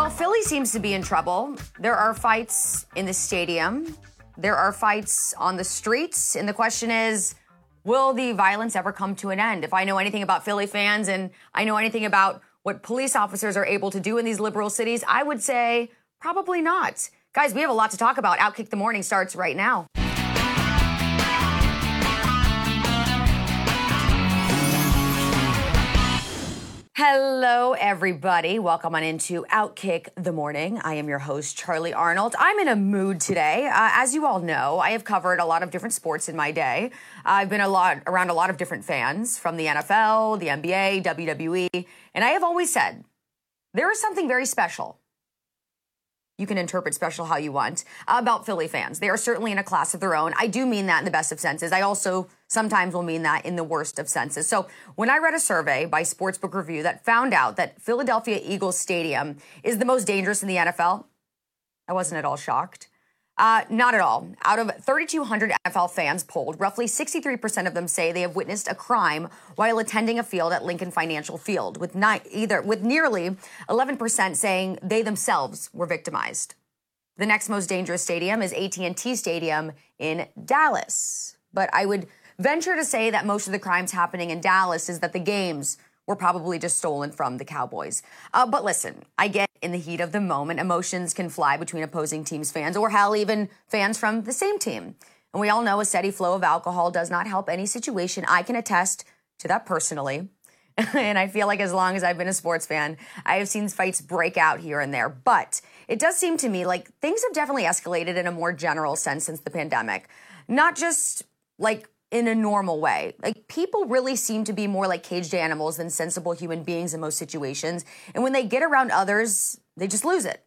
Well, Philly seems to be in trouble. There are fights in the stadium, there are fights on the streets, and the question is will the violence ever come to an end? If I know anything about Philly fans and I know anything about what police officers are able to do in these liberal cities, I would say probably not. Guys, we have a lot to talk about. Outkick the Morning starts right now. Hello, everybody. Welcome on into Outkick the Morning. I am your host, Charly Arnolt. I'm in a mood today. Uh, as you all know, I have covered a lot of different sports in my day. I've been a lot around a lot of different fans from the NFL, the NBA, WWE, and I have always said there is something very special you can interpret special how you want uh, about Philly fans. They are certainly in a class of their own. I do mean that in the best of senses. I also sometimes will mean that in the worst of senses. So when I read a survey by Sportsbook Review that found out that Philadelphia Eagles Stadium is the most dangerous in the NFL, I wasn't at all shocked. Uh, not at all. Out of 3,200 NFL fans polled, roughly 63% of them say they have witnessed a crime while attending a field at Lincoln Financial Field, with ni- either with nearly 11% saying they themselves were victimized. The next most dangerous stadium is AT&T Stadium in Dallas, but I would venture to say that most of the crimes happening in Dallas is that the games were probably just stolen from the Cowboys. Uh, but listen, I get in the heat of the moment, emotions can fly between opposing teams' fans, or hell, even fans from the same team. And we all know a steady flow of alcohol does not help any situation. I can attest to that personally. and I feel like as long as I've been a sports fan, I have seen fights break out here and there. But it does seem to me like things have definitely escalated in a more general sense since the pandemic. Not just like in a normal way. Like people really seem to be more like caged animals than sensible human beings in most situations. And when they get around others, they just lose it.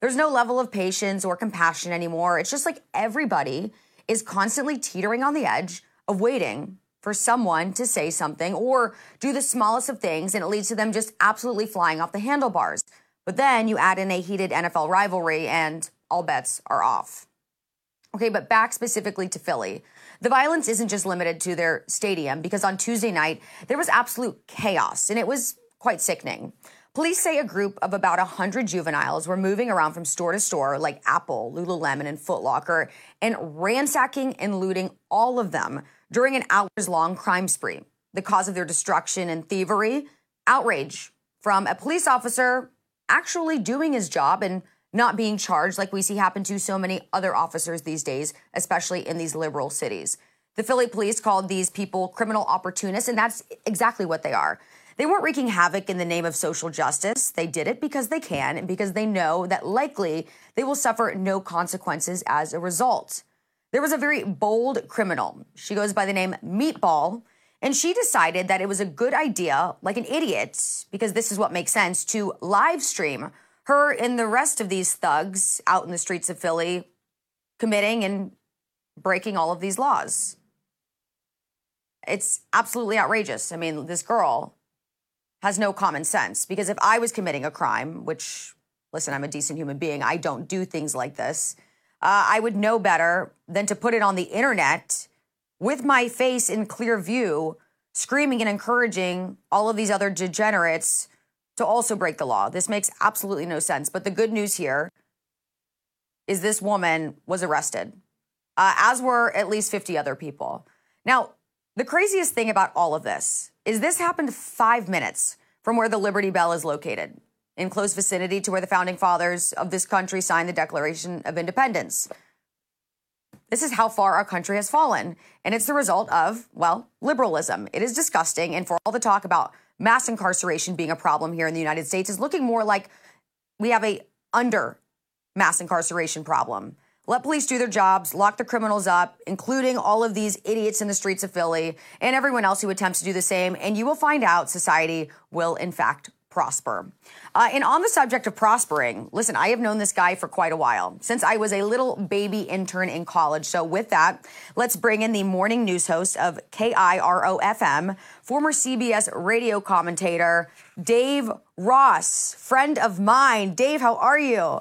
There's no level of patience or compassion anymore. It's just like everybody is constantly teetering on the edge of waiting for someone to say something or do the smallest of things, and it leads to them just absolutely flying off the handlebars. But then you add in a heated NFL rivalry, and all bets are off. Okay, but back specifically to Philly. The violence isn't just limited to their stadium because on Tuesday night, there was absolute chaos and it was quite sickening. Police say a group of about 100 juveniles were moving around from store to store like Apple, Lululemon, and Footlocker and ransacking and looting all of them during an hours long crime spree. The cause of their destruction and thievery? Outrage from a police officer actually doing his job and not being charged like we see happen to so many other officers these days, especially in these liberal cities. The Philly police called these people criminal opportunists, and that's exactly what they are. They weren't wreaking havoc in the name of social justice. They did it because they can and because they know that likely they will suffer no consequences as a result. There was a very bold criminal. She goes by the name Meatball, and she decided that it was a good idea, like an idiot, because this is what makes sense, to live stream her and the rest of these thugs out in the streets of Philly committing and breaking all of these laws. It's absolutely outrageous. I mean, this girl has no common sense because if I was committing a crime, which, listen, I'm a decent human being, I don't do things like this, uh, I would know better than to put it on the internet with my face in clear view, screaming and encouraging all of these other degenerates to also break the law. This makes absolutely no sense. But the good news here is this woman was arrested, uh, as were at least 50 other people. Now, the craziest thing about all of this is this happened five minutes from where the Liberty Bell is located, in close vicinity to where the founding fathers of this country signed the Declaration of Independence. This is how far our country has fallen. And it's the result of, well, liberalism. It is disgusting. And for all the talk about mass incarceration being a problem here in the United States is looking more like we have a under mass incarceration problem. Let police do their jobs, lock the criminals up, including all of these idiots in the streets of Philly and everyone else who attempts to do the same, and you will find out society will, in fact, prosper. Uh, and on the subject of prospering, listen, I have known this guy for quite a while, since I was a little baby intern in college. So, with that, let's bring in the morning news host of KIRO FM, former CBS radio commentator, Dave Ross, friend of mine. Dave, how are you?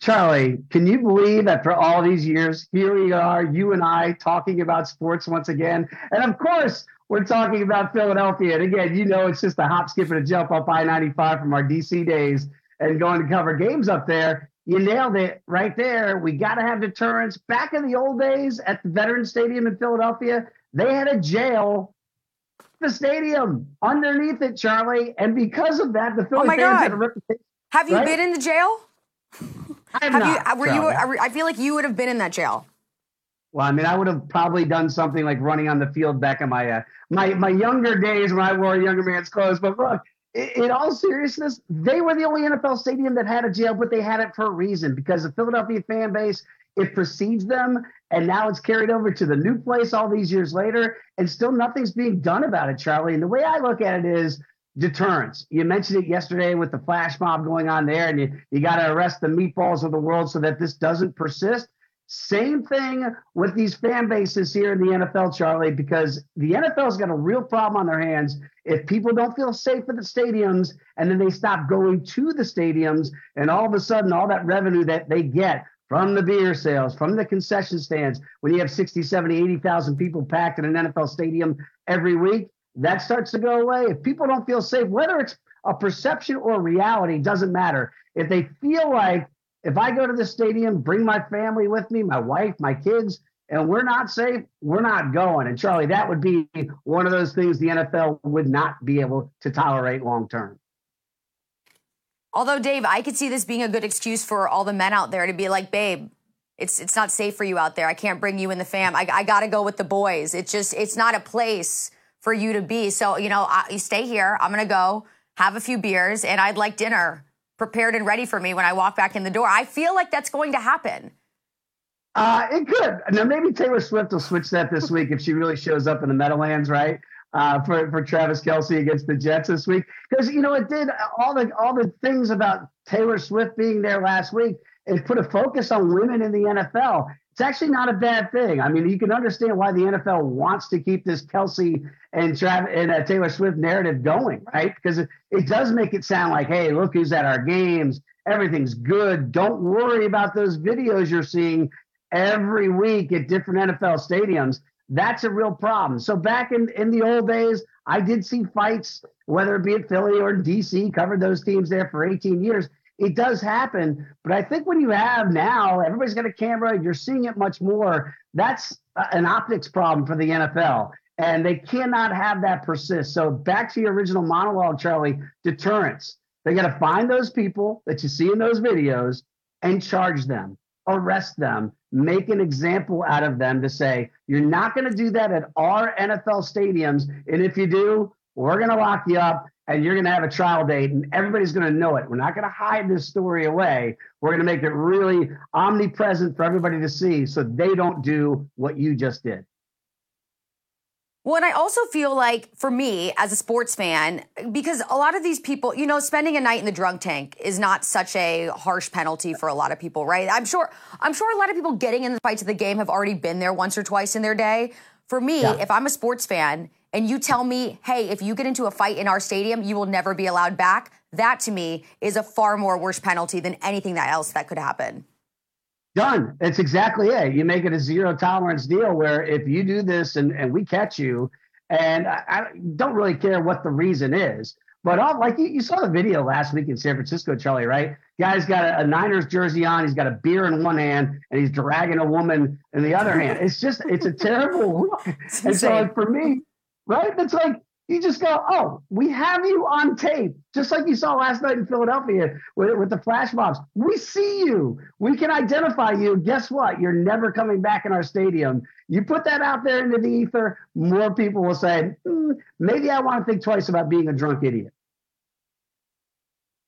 Charly, can you believe after all these years, here we are, you and I talking about sports once again? And of course, we're talking about Philadelphia. And again, you know, it's just a hop, skip, and a jump up I 95 from our DC days. and going to cover games up there. You nailed it right there. We got to have deterrence. Back in the old days at the Veterans Stadium in Philadelphia, they had a jail the stadium underneath it, Charly. And because of that, the Philly oh my fans God. had a reputation. Have you right? been in the jail? I have, Have not, you? Were Charly. you? I feel like you would have been in that jail. Well, I mean, I would have probably done something like running on the field back in my uh, my my younger days when I wore a younger man's clothes. But look, in, in all seriousness, they were the only NFL stadium that had a jail, but they had it for a reason because the Philadelphia fan base it precedes them, and now it's carried over to the new place all these years later, and still nothing's being done about it, Charly. And the way I look at it is deterrence. You mentioned it yesterday with the flash mob going on there, and you, you got to arrest the meatballs of the world so that this doesn't persist. Same thing with these fan bases here in the NFL, Charly, because the NFL's got a real problem on their hands. If people don't feel safe at the stadiums and then they stop going to the stadiums, and all of a sudden, all that revenue that they get from the beer sales, from the concession stands, when you have 60, 70, 80,000 people packed in an NFL stadium every week, that starts to go away. If people don't feel safe, whether it's a perception or reality, doesn't matter. If they feel like if I go to the stadium, bring my family with me, my wife, my kids, and we're not safe, we're not going. And Charly, that would be one of those things the NFL would not be able to tolerate long term. Although, Dave, I could see this being a good excuse for all the men out there to be like, babe, it's it's not safe for you out there. I can't bring you in the fam. I, I got to go with the boys. It's just it's not a place for you to be. So you know, I, you stay here. I'm gonna go have a few beers, and I'd like dinner prepared and ready for me when I walk back in the door. I feel like that's going to happen. Uh, it could. Now maybe Taylor Swift will switch that this week if she really shows up in the Meadowlands, right? Uh, for for Travis Kelce against the Jets this week, because you know it did all the all the things about Taylor Swift being there last week. It put a focus on women in the NFL. It's actually not a bad thing. I mean, you can understand why the NFL wants to keep this Kelce and Travis and uh, Taylor Swift narrative going, right? Because it, it does make it sound like, hey, look who's at our games. Everything's good. Don't worry about those videos you're seeing every week at different NFL stadiums. That's a real problem. So back in, in the old days, I did see fights, whether it be at Philly or in DC, covered those teams there for 18 years. It does happen. But I think when you have now, everybody's got a camera, you're seeing it much more. That's an optics problem for the NFL. And they cannot have that persist. So back to your original monologue, Charly, deterrence. They got to find those people that you see in those videos and charge them, arrest them, make an example out of them to say, you're not going to do that at our NFL stadiums. And if you do, we're going to lock you up and you're going to have a trial date and everybody's going to know it. We're not going to hide this story away. We're going to make it really omnipresent for everybody to see so they don't do what you just did. Well, and I also feel like for me as a sports fan, because a lot of these people, you know, spending a night in the drunk tank is not such a harsh penalty for a lot of people, right? I'm sure I'm sure a lot of people getting in the fights of the game have already been there once or twice in their day. For me, yeah. if I'm a sports fan and you tell me, hey, if you get into a fight in our stadium, you will never be allowed back, that to me is a far more worse penalty than anything that else that could happen. Done. It's exactly it. You make it a zero tolerance deal where if you do this and, and we catch you, and I, I don't really care what the reason is, but all, like you, you, saw the video last week in San Francisco, Charly, right? Guy's got a, a, Niners jersey on. He's got a beer in one hand and he's dragging a woman in the other hand. It's just, it's a terrible look. and so for me, right? It's like, you just go, oh, we have you on tape, just like you saw last night in Philadelphia with, with the flash mobs. We see you. We can identify you. Guess what? You're never coming back in our stadium. You put that out there into the ether, more people will say, mm, maybe I want to think twice about being a drunk idiot.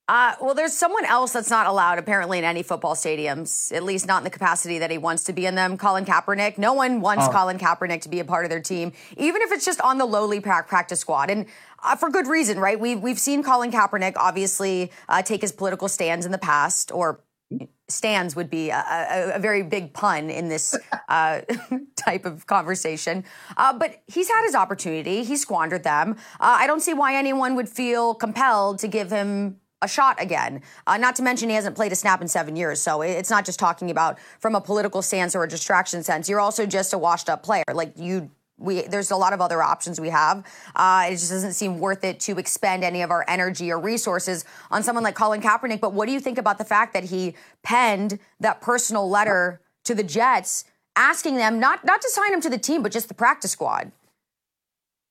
Uh, well, there's someone else that's not allowed apparently in any football stadiums, at least not in the capacity that he wants to be in them. Colin Kaepernick. No one wants oh. Colin Kaepernick to be a part of their team, even if it's just on the lowly practice squad. And uh, for good reason, right? We've, we've seen Colin Kaepernick obviously uh, take his political stands in the past, or stands would be a, a, a very big pun in this uh, type of conversation. Uh, but he's had his opportunity, he squandered them. Uh, I don't see why anyone would feel compelled to give him a shot again. Uh, not to mention he hasn't played a snap in seven years, so it's not just talking about from a political stance or a distraction sense. You're also just a washed up player. Like you we there's a lot of other options we have. Uh, it just doesn't seem worth it to expend any of our energy or resources on someone like Colin Kaepernick. But what do you think about the fact that he penned that personal letter to the Jets, asking them not not to sign him to the team, but just the practice squad?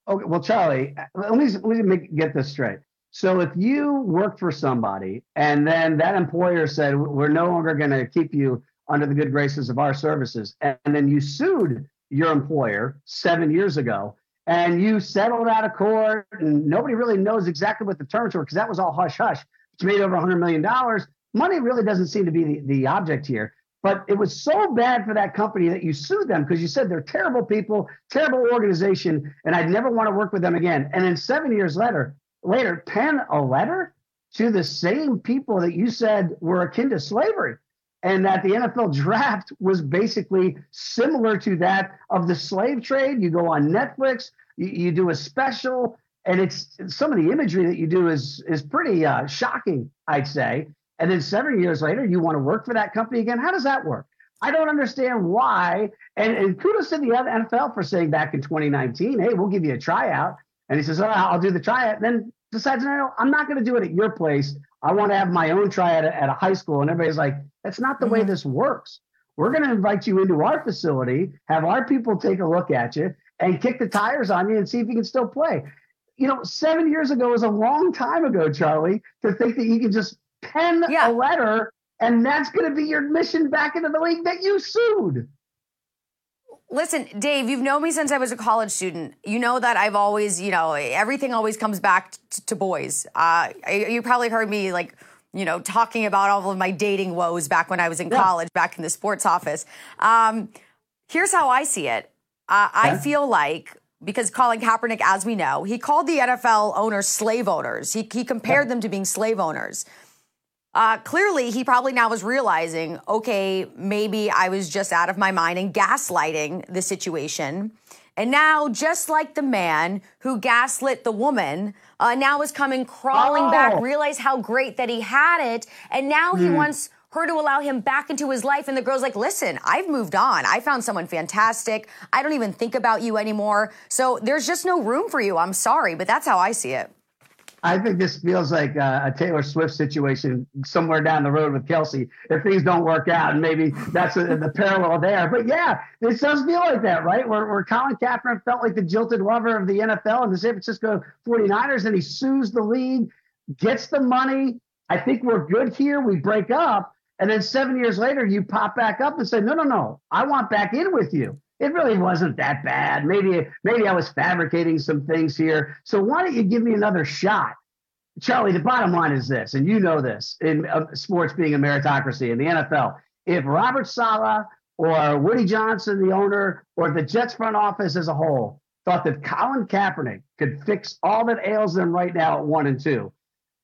Okay, well, Charly, let me let me get this straight. So if you work for somebody and then that employer said we're no longer going to keep you under the good graces of our services, and then you sued your employer seven years ago and you settled out of court and nobody really knows exactly what the terms were because that was all hush hush. But you made over $100 million. Money really doesn't seem to be the, the object here. But it was so bad for that company that you sued them because you said they're terrible people, terrible organization, and I'd never want to work with them again. And then seven years later, later, pen a letter to the same people that you said were akin to slavery and that the NFL draft was basically similar to that of the slave trade. You go on Netflix, you, you do a special, and it's some of the imagery that you do is is pretty uh, shocking, I'd say. And then seven years later, you want to work for that company again. How does that work? I don't understand why. And, and kudos to the NFL for saying back in 2019, hey, we'll give you a tryout. And he says, I'll do the tryout. And then decides, no, no I'm not going to do it at your place. I want to have my own tryout at a high school. And everybody's like, that's not the mm-hmm. way this works. We're going to invite you into our facility, have our people take a look at you, and kick the tires on you and see if you can still play. You know, seven years ago was a long time ago, Charly, to think that you can just pen yeah. a letter and that's going to be your admission back into the league that you sued. Listen, Dave, you've known me since I was a college student. You know that I've always, you know, everything always comes back t- to boys. Uh, you probably heard me like you know, talking about all of my dating woes back when I was in yeah. college, back in the sports office. Um, here's how I see it. Uh, yeah. I feel like because Colin Kaepernick, as we know, he called the NFL owners slave owners. He, he compared yeah. them to being slave owners. Uh, clearly, he probably now was realizing, okay, maybe I was just out of my mind and gaslighting the situation. And now, just like the man who gaslit the woman, uh, now is coming crawling oh. back, realize how great that he had it, and now he mm. wants her to allow him back into his life. And the girl's like, listen, I've moved on. I found someone fantastic. I don't even think about you anymore. So there's just no room for you. I'm sorry, but that's how I see it. I think this feels like a, a, Taylor Swift situation somewhere down the road with Kelce. If things don't work out, and maybe that's a, the parallel there. But yeah, this does feel like that, right? Where, where Colin Kaepernick felt like the jilted lover of the NFL and the San Francisco 49ers, and he sues the league, gets the money. I think we're good here. We break up. And then seven years later, you pop back up and say, no, no, no, I want back in with you it really wasn't that bad. Maybe maybe I was fabricating some things here. So why don't you give me another shot? Charly, the bottom line is this, and you know this in uh, sports being a meritocracy in the NFL. If Robert Saleh or Woody Johnson, the owner, or the Jets front office as a whole thought that Colin Kaepernick could fix all that ails them right now at one and two,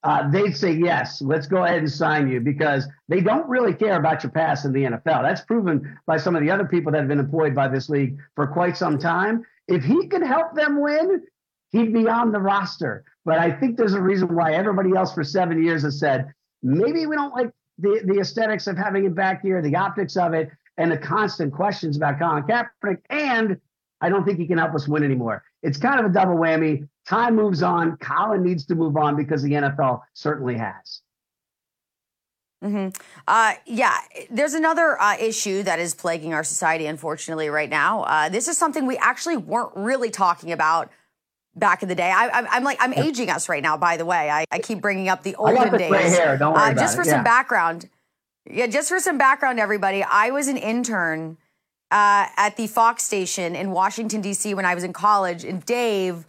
uh, they'd say, yes, let's go ahead and sign you because they don't really care about your past in the NFL. That's proven by some of the other people that have been employed by this league for quite some time. If he can help them win, he'd be on the roster. But I think there's a reason why everybody else for seven years has said, maybe we don't like the, the aesthetics of having it back here, the optics of it, and the constant questions about Colin Kaepernick. And I don't think he can help us win anymore. It's kind of a double whammy. Time moves on. Colin needs to move on because the NFL certainly has. Mm-hmm. Uh, yeah, there's another uh, issue that is plaguing our society, unfortunately, right now. Uh, this is something we actually weren't really talking about back in the day. I, am like, I'm aging us right now, by the way. I, I keep bringing up the olden the days. Hair. Uh, just for it. some yeah. background. Yeah, just for some background, everybody. I was an intern uh, at the Fox station in Washington, D.C. when I was in college, and Dave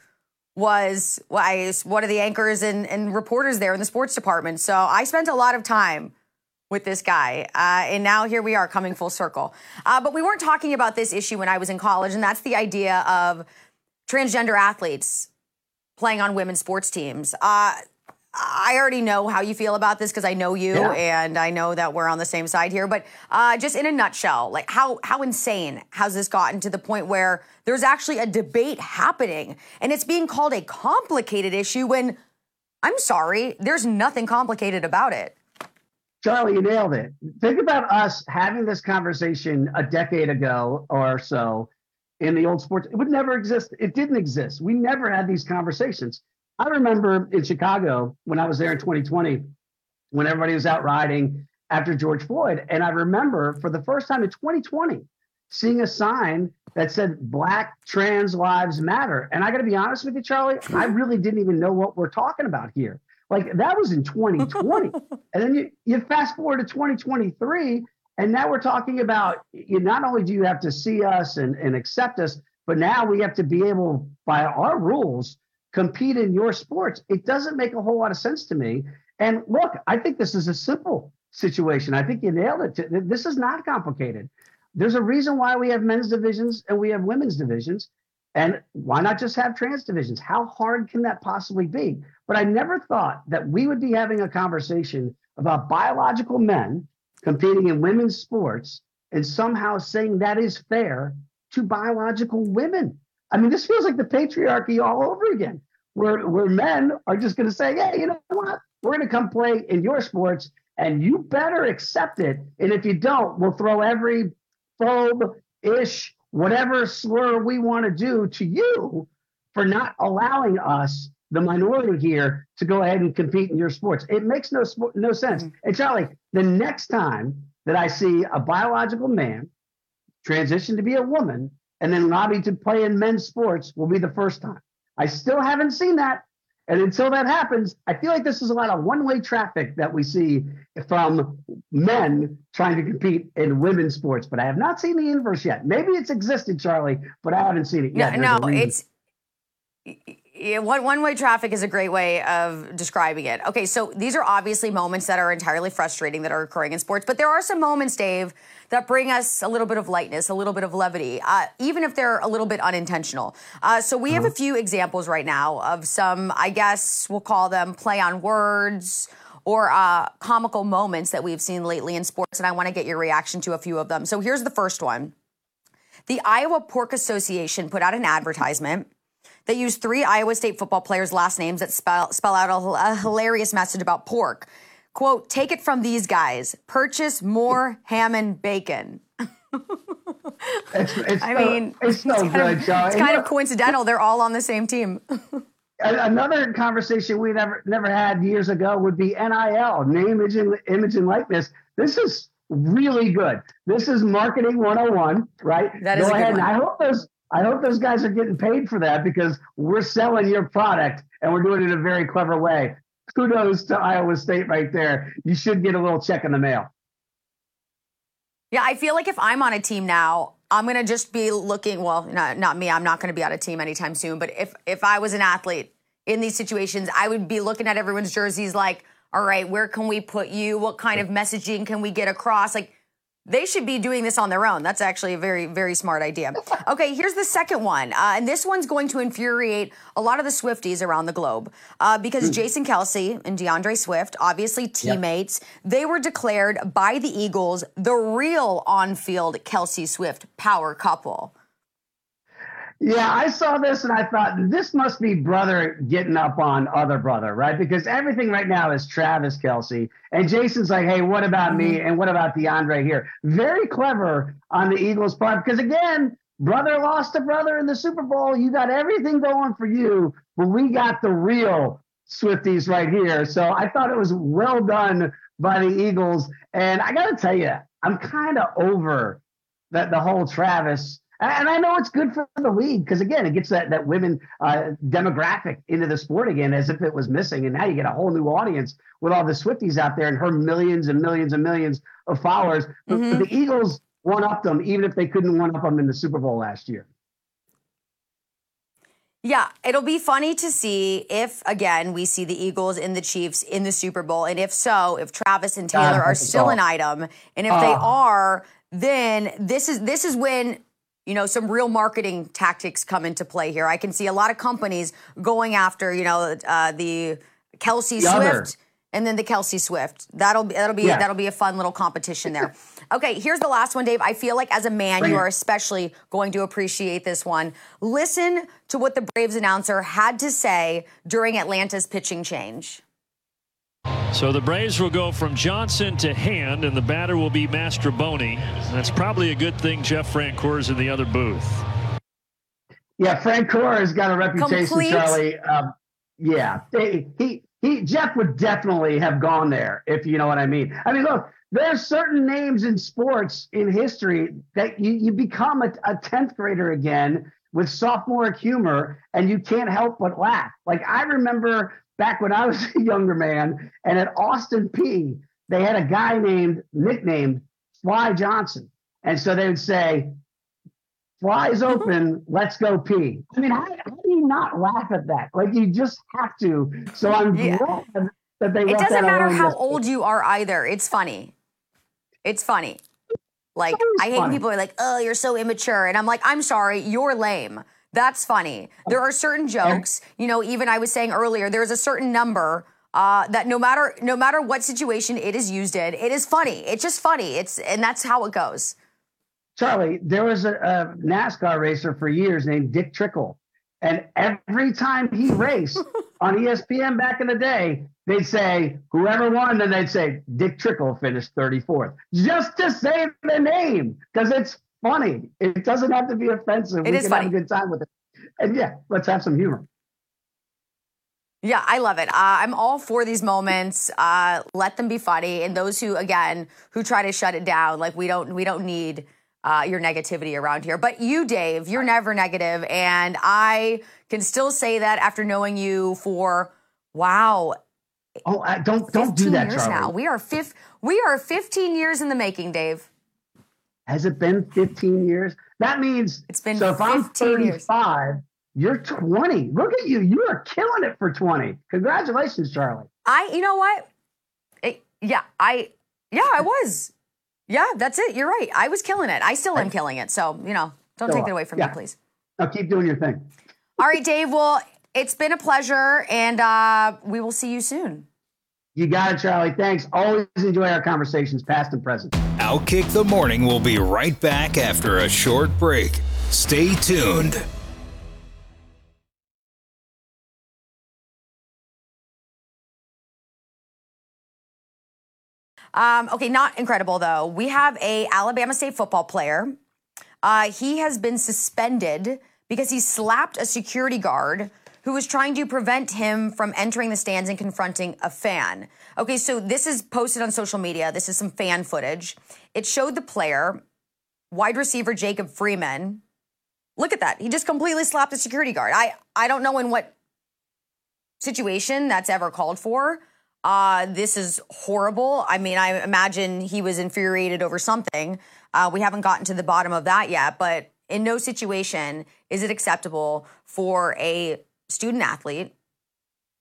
was one of the anchors and, and, reporters there in the sports department. So I spent a lot of time with this guy. Uh, and now here we are coming full circle. Uh, but we weren't talking about this issue when I was in college, and that's the idea of transgender athletes playing on women's sports teams. Uh, I already know how you feel about this because I know you yeah. and I know that we're on the same side here. But uh, just in a nutshell, like how how insane has this gotten to the point where there's actually a debate happening and it's being called a complicated issue when I'm sorry, there's nothing complicated about it. Charly, you nailed it. Think about us having this conversation a decade ago or so in the old sports. It would never exist. It didn't exist. We never had these conversations. I remember in Chicago when I was there in 2020, when everybody was out riding after George Floyd. And I remember for the first time in 2020 seeing a sign that said Black Trans Lives Matter. And I got to be honest with you, Charly, I really didn't even know what we're talking about here. Like that was in 2020. and then you, you fast forward to 2023, and now we're talking about you not only do you have to see us and, and accept us, but now we have to be able, by our rules, compete in your sports. It doesn't make a whole lot of sense to me. And look, I think this is a simple situation. I think you nailed it. This is not complicated. There's a reason why we have men's divisions and we have women's divisions. And why not just have trans divisions? How hard can that possibly be? But I never thought that we would be having a conversation about biological men competing in women's sports and somehow saying that is fair to biological women. I mean, this feels like the patriarchy all over again, where, where men are just going to say, hey, you know what? We're going to come play in your sports and you better accept it. And if you don't, we'll throw every phobe ish, whatever slur we want to do to you for not allowing us, the minority here, to go ahead and compete in your sports. It makes no no sense. Mm-hmm. And Charly, the next time that I see a biological man transition to be a woman and then lobby to play in men's sports will be the first time. I still haven't seen that. And until that happens, I feel like this is a lot of one way traffic that we see from men trying to compete in women's sports. But I have not seen the inverse yet. Maybe it's existed, Charly, but I haven't seen it yet. No, no it's yeah, one one way traffic is a great way of describing it. Okay, so these are obviously moments that are entirely frustrating that are occurring in sports, but there are some moments, Dave, that bring us a little bit of lightness, a little bit of levity, uh, even if they're a little bit unintentional. Uh, so we have a uh-huh. few examples right now of some, I guess we'll call them play on words or uh, comical moments that we've seen lately in sports, and I want to get your reaction to a few of them. So here's the first one. The Iowa Pork Association put out an advertisement they used three Iowa State football players' last names that spell, spell out a, a hilarious message about pork. Quote, take it from these guys. Purchase more ham and bacon. it's, it's I mean, it's so it's good, of, It's kind of coincidental. They're all on the same team. Another conversation we never never had years ago would be NIL, name, image, and, image, and likeness. This is really good. This is marketing 101, right? That is Go ahead. And I hope those I hope those guys are getting paid for that because we're selling your product and we're doing it in a very clever way. Kudos to Iowa State right there. You should get a little check in the mail. Yeah, I feel like if I'm on a team now, I'm gonna just be looking. Well, not not me. I'm not gonna be on a team anytime soon. But if if I was an athlete in these situations, I would be looking at everyone's jerseys like, all right, where can we put you? What kind of messaging can we get across? Like they should be doing this on their own. That's actually a very, very smart idea. Okay, here's the second one. Uh, and this one's going to infuriate a lot of the Swifties around the globe uh, because mm. Jason Kelce and D'Andre Swift, obviously teammates, they were declared by the Eagles the real on field Kelce Swift power couple. Yeah, I saw this and I thought this must be brother getting up on other brother, right? Because everything right now is Travis Kelce. And Jason's like, hey, what about me? Mm-hmm. And what about D'Andre here? Very clever on the Eagles' part. Because again, brother lost to brother in the Super Bowl. You got everything going for you, but we got the real Swifties right here. So I thought it was well done by the Eagles. And I got to tell you, I'm kind of over that the whole Travis and I know it's good for the league because again, it gets that that women uh, demographic into the sport again, as if it was missing. And now you get a whole new audience with all the Swifties out there and her millions and millions and millions of followers. Mm-hmm. the Eagles one up them, even if they couldn't one up them in the Super Bowl last year. Yeah, it'll be funny to see if again we see the Eagles and the Chiefs in the Super Bowl, and if so, if Travis and Taylor are still an item, and if uh, they are, then this is this is when you know, some real marketing tactics come into play here. I can see a lot of companies going after, you know, uh, the Kelce the Swift other. and then the Kelce Swift. That'll that'll be yeah. that'll be a fun little competition there. okay, here's the last one, Dave. I feel like as a man, Bring you are especially going to appreciate this one. Listen to what the Braves announcer had to say during Atlanta's pitching change. So the Braves will go from Johnson to Hand, and the batter will be Mastrobuoni. That's probably a good thing Jeff Francoeur is in the other booth. Yeah, Frank Gore has got a reputation, Complete. Charly. Um, yeah, they, he he Jeff would definitely have gone there if you know what I mean. I mean, look, there's certain names in sports in history that you, you become a, a 10th grader again with sophomoric humor and you can't help but laugh. Like I remember back when I was a younger man and at Austin Peay, they had a guy named, nicknamed Fly Johnson. And so they would say, Fly's mm-hmm. open, let's go pee. I mean, how, how, do you not laugh at that? Like you just have to. So I'm yeah. glad that they. It doesn't matter how old you are either. It's funny. It's funny. Like I hate funny. when people are like, "Oh, you're so immature," and I'm like, "I'm sorry, you're lame." That's funny. There are certain jokes, you know. Even I was saying earlier, there's a certain number uh, that no matter no matter what situation it is used in, it is funny. It's just funny. It's and that's how it goes. Charly, there was a, a NASCAR racer for years named Dick Trickle, and every time he raced on ESPN back in the day, they'd say whoever won, then they'd say Dick Trickle finished 34th, just to say the name because it's funny. It doesn't have to be offensive. It we is can funny. have a good time with it. And yeah, let's have some humor. Yeah, I love it. Uh, I'm all for these moments. Uh, let them be funny, and those who, again, who try to shut it down, like we don't, we don't need uh, your negativity around here. But you, Dave, you're never negative, and I can still say that after knowing you for wow. Oh, I don't don't do that, Charly. Now we are fifth. We are 15 years in the making, Dave. Has it been 15 years? That means it's been. So if I'm 35, years. you're 20. Look at you. You are killing it for 20. Congratulations, Charly. I. You know what? It, yeah, I. Yeah, I was. Yeah, that's it. You're right. I was killing it. I still am killing it. So, you know, don't take it away from yeah. me, please. Now keep doing your thing. All right, Dave. Well, it's been a pleasure, and uh, we will see you soon. You got it, Charly. Thanks. Always enjoy our conversations, past and present. Outkick the Morning We'll be right back after a short break. Stay tuned. Um, okay, not incredible though. We have a Alabama State football player. Uh, he has been suspended because he slapped a security guard who was trying to prevent him from entering the stands and confronting a fan. Okay, so this is posted on social media. This is some fan footage. It showed the player, wide receiver Jacob Freeman. Look at that. He just completely slapped a security guard. I, I don't know in what situation that's ever called for. Uh, this is horrible. I mean, I imagine he was infuriated over something. Uh, we haven't gotten to the bottom of that yet, but in no situation is it acceptable for a student athlete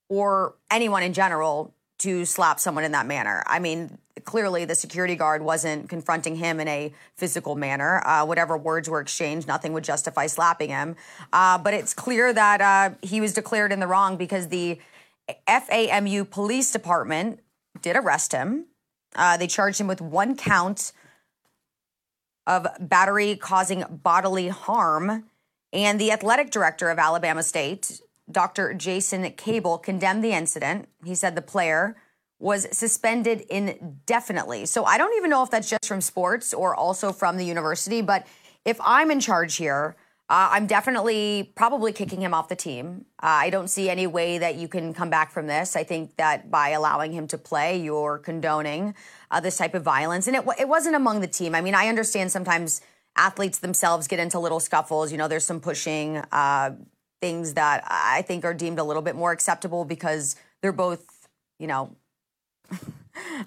or anyone in general to slap someone in that manner. I mean, clearly the security guard wasn't confronting him in a physical manner. Uh, whatever words were exchanged, nothing would justify slapping him. Uh, but it's clear that uh, he was declared in the wrong because the FAMU Police Department did arrest him. Uh, they charged him with one count of battery causing bodily harm. And the athletic director of Alabama State, Dr. Jason Cable, condemned the incident. He said the player was suspended indefinitely. So I don't even know if that's just from sports or also from the university, but if I'm in charge here, uh, I'm definitely probably kicking him off the team. Uh, I don't see any way that you can come back from this. I think that by allowing him to play, you're condoning uh, this type of violence. And it, it wasn't among the team. I mean, I understand sometimes athletes themselves get into little scuffles. You know, there's some pushing uh, things that I think are deemed a little bit more acceptable because they're both, you know,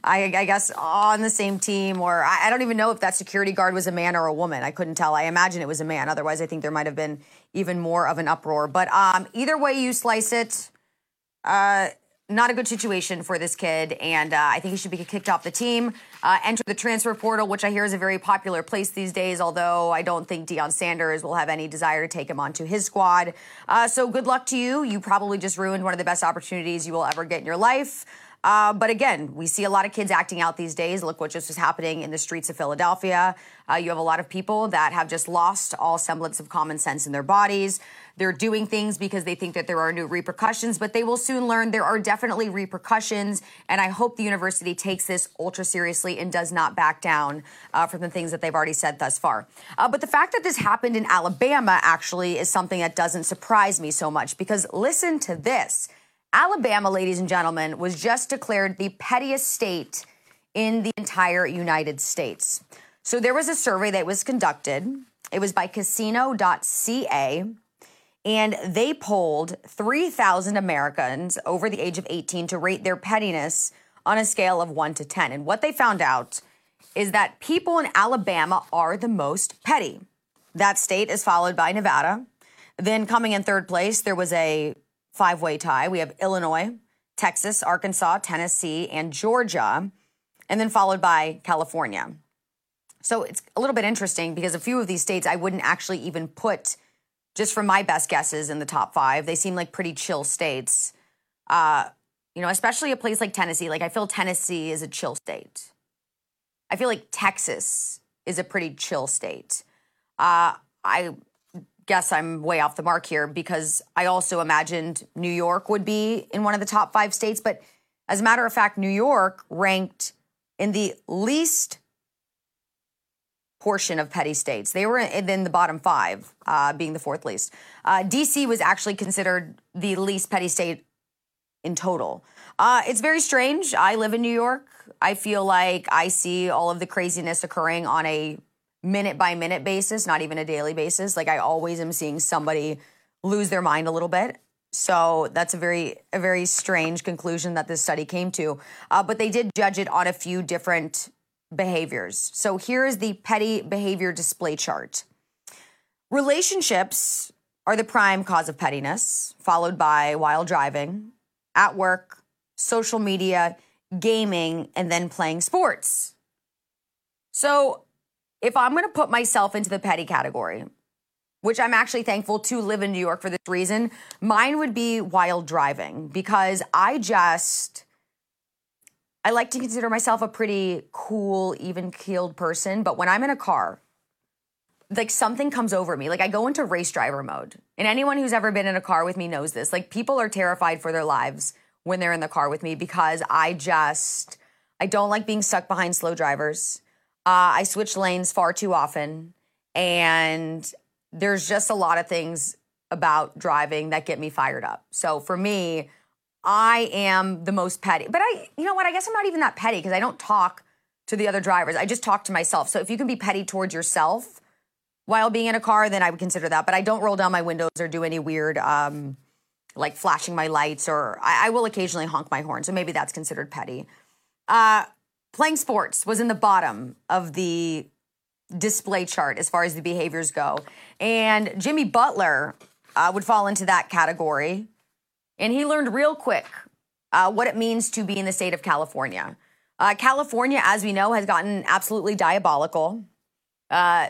I, I, guess on the same team, or I, I, don't even know if that security guard was a man or a woman. I couldn't tell. I imagine it was a man. Otherwise, I think there might have been even more of an uproar. But um, either way you slice it, uh, not a good situation for this kid, and uh, I think he should be kicked off the team. Uh, enter the transfer portal, which I hear is a very popular place these days. Although I don't think Deion Sanders will have any desire to take him onto his squad. Uh, so good luck to you. You probably just ruined one of the best opportunities you will ever get in your life. Uh, but again, we see a lot of kids acting out these days. Look what just was happening in the streets of Philadelphia. Uh, you have a lot of people that have just lost all semblance of common sense in their bodies. They're doing things because they think that there are no repercussions, but they will soon learn there are definitely repercussions. And I hope the university takes this ultra seriously and does not back down uh, from the things that they've already said thus far. Uh, but the fact that this happened in Alabama actually is something that doesn't surprise me so much because listen to this. Alabama, ladies and gentlemen, was just declared the pettiest state in the entire United States. So there was a survey that was conducted. It was by casino.ca, and they polled 3,000 Americans over the age of 18 to rate their pettiness on a scale of 1 to 10. And what they found out is that people in Alabama are the most petty. That state is followed by Nevada. Then coming in third place, there was a five way tie. We have Illinois, Texas, Arkansas, Tennessee, and Georgia, and then followed by California. So it's a little bit interesting because a few of these states I wouldn't actually even put, just from my best guesses, in the top five. They seem like pretty chill states. Uh, you know, especially a place like Tennessee. Like I feel Tennessee is a chill state. I feel like Texas is a pretty chill state. Uh, I guess I'm way off the mark here because I also imagined New York would be in one of the top five states. But as a matter of fact, New York ranked in the least portion of petty states. They were in the bottom five, uh, being the fourth least. Uh, DC was actually considered the least petty state in total. Uh, it's very strange. I live in New York. I feel like I see all of the craziness occurring on a minute by minute basis, not even a daily basis. Like I always am seeing somebody lose their mind a little bit. So that's a very a very strange conclusion that this study came to. Uh, but they did judge it on a few different behaviors. So here is the petty behavior display chart. Relationships are the prime cause of pettiness, followed by while driving, at work, social media, gaming, and then playing sports. So if I'm going to put myself into the petty category, which I'm actually thankful to live in New York for this reason, mine would be while driving because I just. I like to consider myself a pretty cool, even keeled person, but when I'm in a car, like something comes over me. Like I go into race driver mode. And anyone who's ever been in a car with me knows this. Like people are terrified for their lives when they're in the car with me because I just I don't like being stuck behind slow drivers. Uh, I switch lanes far too often, and there's just a lot of things about driving that get me fired up. So for me, I am the most petty. But I, you know what? I guess I'm not even that petty because I don't talk to the other drivers. I just talk to myself. So if you can be petty towards yourself while being in a car, then I would consider that. But I don't roll down my windows or do any weird, um, like flashing my lights, or I, I will occasionally honk my horn. So maybe that's considered petty. Uh, playing sports was in the bottom of the display chart as far as the behaviors go. And Jimmy Butler uh, would fall into that category. And he learned real quick uh, what it means to be in the state of California. Uh, California, as we know, has gotten absolutely diabolical. Uh,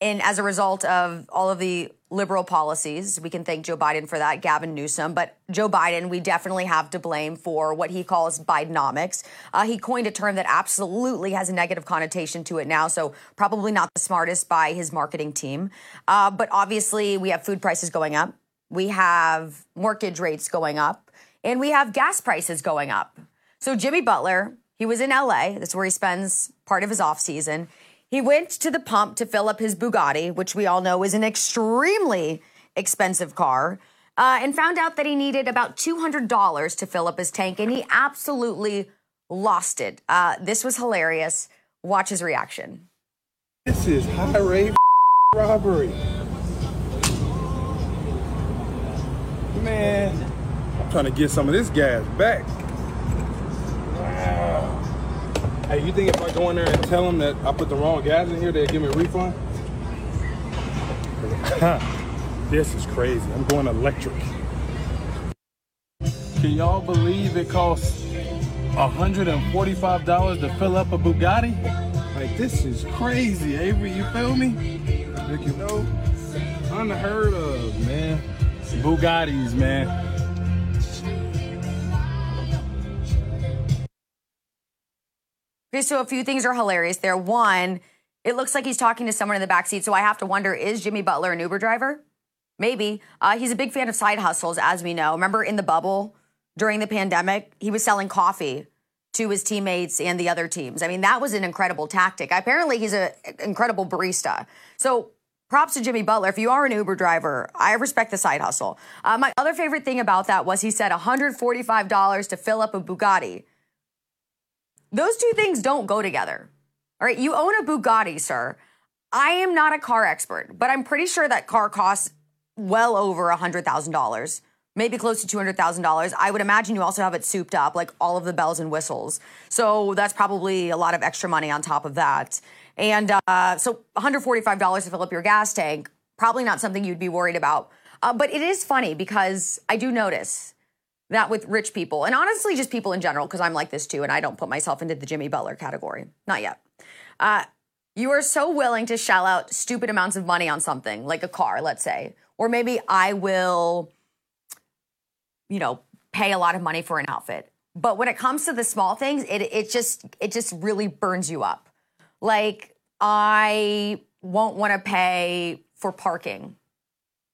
and as a result of all of the liberal policies, we can thank Joe Biden for that, Gavin Newsom. But Joe Biden, we definitely have to blame for what he calls Bidenomics. Uh, he coined a term that absolutely has a negative connotation to it now, so probably not the smartest by his marketing team. Uh, but obviously, we have food prices going up, we have mortgage rates going up, and we have gas prices going up. So Jimmy Butler, he was in LA. That's where he spends part of his off season. He went to the pump to fill up his Bugatti, which we all know is an extremely expensive car, uh, and found out that he needed about $200 to fill up his tank, and he absolutely lost it. Uh, this was hilarious. Watch his reaction. This is high rate robbery. Man, I'm trying to get some of this gas back. Wow. Hey, you think if I go in there and tell them that I put the wrong gas in here, they'll give me a refund? this is crazy. I'm going electric. Can y'all believe it costs $145 to fill up a Bugatti? Like, this is crazy, Avery. You feel me? You know, unheard of, man. Bugattis, man. Okay, so a few things are hilarious there. One, it looks like he's talking to someone in the back seat, so I have to wonder: Is Jimmy Butler an Uber driver? Maybe. Uh, he's a big fan of side hustles, as we know. Remember in the bubble during the pandemic, he was selling coffee to his teammates and the other teams. I mean, that was an incredible tactic. Apparently, he's an incredible barista. So props to Jimmy Butler. If you are an Uber driver, I respect the side hustle. Uh, my other favorite thing about that was he said $145 to fill up a Bugatti. Those two things don't go together. All right, you own a Bugatti, sir. I am not a car expert, but I'm pretty sure that car costs well over $100,000 maybe close to $200,000. I would imagine you also have it souped up, like all of the bells and whistles. So that's probably a lot of extra money on top of that. And uh, so $145 to fill up your gas tank, probably not something you'd be worried about. Uh, but it is funny because I do notice that with rich people, and honestly, just people in general, because I'm like this too, and I don't put myself into the Jimmy Butler category. Not yet. Uh, you are so willing to shell out stupid amounts of money on something, like a car, let's say. Or maybe I will you know, pay a lot of money for an outfit. But when it comes to the small things, it it just it just really burns you up. Like I won't want to pay for parking.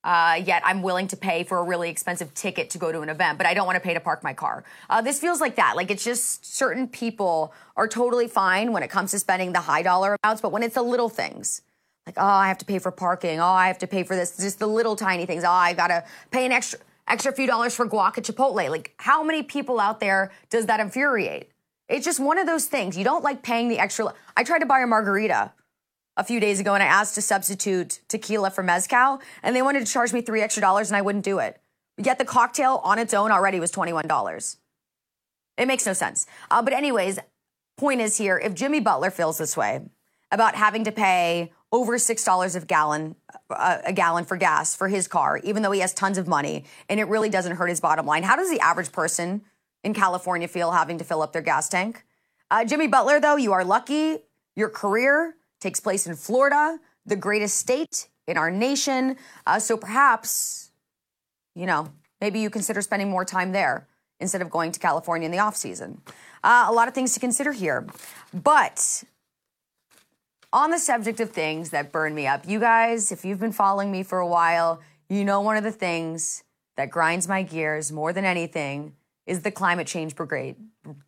Uh, yet I'm willing to pay for a really expensive ticket to go to an event, but I don't want to pay to park my car. Uh, this feels like that. Like it's just certain people are totally fine when it comes to spending the high dollar amounts, but when it's the little things, like, oh, I have to pay for parking. Oh, I have to pay for this, just the little tiny things. Oh, I got to pay an extra extra few dollars for guac at Chipotle. Like, how many people out there does that infuriate? It's just one of those things. You don't like paying the extra. I tried to buy a margarita a few days ago and I asked to substitute tequila for mezcal, and they wanted to charge me three extra dollars, and I wouldn't do it. Yet the cocktail on its own already was $21. It makes no sense. Uh, but, anyways, point is here if Jimmy Butler feels this way about having to pay over six dollars a gallon uh, a gallon for gas for his car, even though he has tons of money, and it really doesn't hurt his bottom line. How does the average person in California feel having to fill up their gas tank? Uh, Jimmy Butler, though, you are lucky. Your career takes place in Florida, the greatest state in our nation. Uh, so perhaps, you know, maybe you consider spending more time there instead of going to California in the off season. Uh, a lot of things to consider here, but on the subject of things that burn me up, you guys, if you've been following me for a while, you know one of the things that grinds my gears more than anything is the climate change brigade.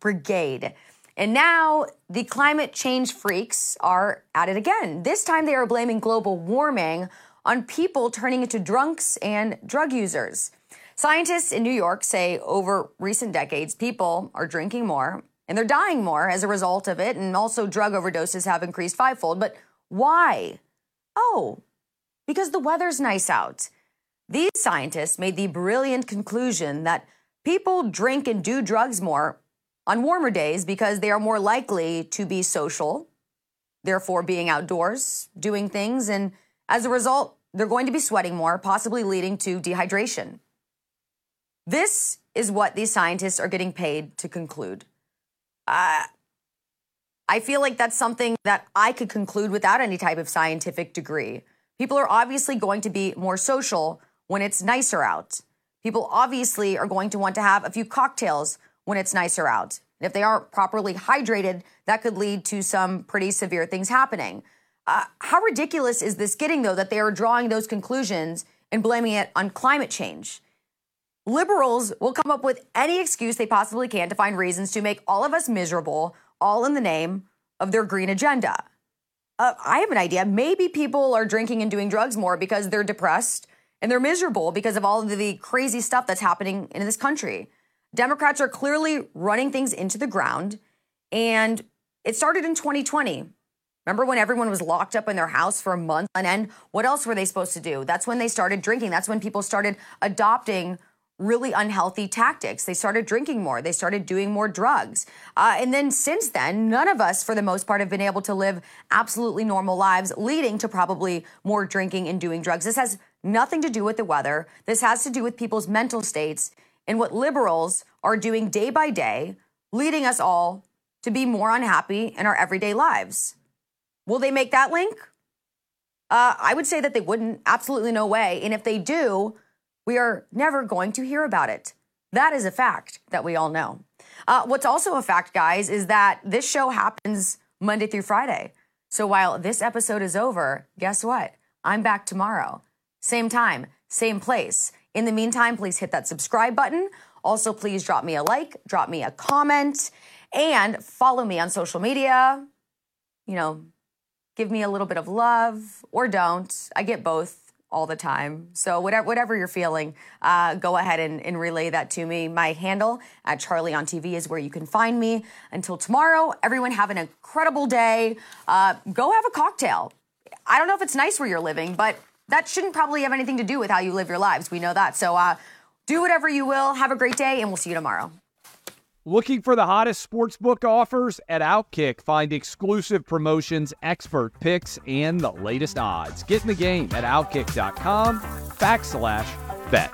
Brigade. And now the climate change freaks are at it again. This time they are blaming global warming on people turning into drunks and drug users. Scientists in New York say over recent decades, people are drinking more and they're dying more as a result of it. And also, drug overdoses have increased fivefold. But why? Oh, because the weather's nice out. These scientists made the brilliant conclusion that people drink and do drugs more on warmer days because they are more likely to be social, therefore, being outdoors, doing things. And as a result, they're going to be sweating more, possibly leading to dehydration. This is what these scientists are getting paid to conclude. Uh, I feel like that's something that I could conclude without any type of scientific degree. People are obviously going to be more social when it's nicer out. People obviously are going to want to have a few cocktails when it's nicer out. And if they aren't properly hydrated, that could lead to some pretty severe things happening. Uh, how ridiculous is this getting, though, that they are drawing those conclusions and blaming it on climate change? Liberals will come up with any excuse they possibly can to find reasons to make all of us miserable, all in the name of their green agenda. Uh, I have an idea. Maybe people are drinking and doing drugs more because they're depressed and they're miserable because of all of the crazy stuff that's happening in this country. Democrats are clearly running things into the ground, and it started in 2020. Remember when everyone was locked up in their house for a month on end? What else were they supposed to do? That's when they started drinking. That's when people started adopting really unhealthy tactics. They started drinking more. They started doing more drugs. Uh, and then since then, none of us, for the most part, have been able to live absolutely normal lives, leading to probably more drinking and doing drugs. This has nothing to do with the weather. This has to do with people's mental states and what liberals are doing day by day, leading us all to be more unhappy in our everyday lives. Will they make that link? Uh, I would say that they wouldn't. Absolutely no way. And if they do, we are never going to hear about it. That is a fact that we all know. Uh, what's also a fact, guys, is that this show happens Monday through Friday. So while this episode is over, guess what? I'm back tomorrow. Same time, same place. In the meantime, please hit that subscribe button. Also, please drop me a like, drop me a comment, and follow me on social media. You know, give me a little bit of love or don't. I get both all the time. So whatever whatever you're feeling, uh, go ahead and, and relay that to me. My handle at Charly on TV is where you can find me. Until tomorrow, everyone have an incredible day. Uh, go have a cocktail. I don't know if it's nice where you're living, but that shouldn't probably have anything to do with how you live your lives. We know that. So uh, do whatever you will. Have a great day, and we'll see you tomorrow. Looking for the hottest sportsbook offers at Outkick? Find exclusive promotions, expert picks, and the latest odds. Get in the game at outkick.com backslash bet.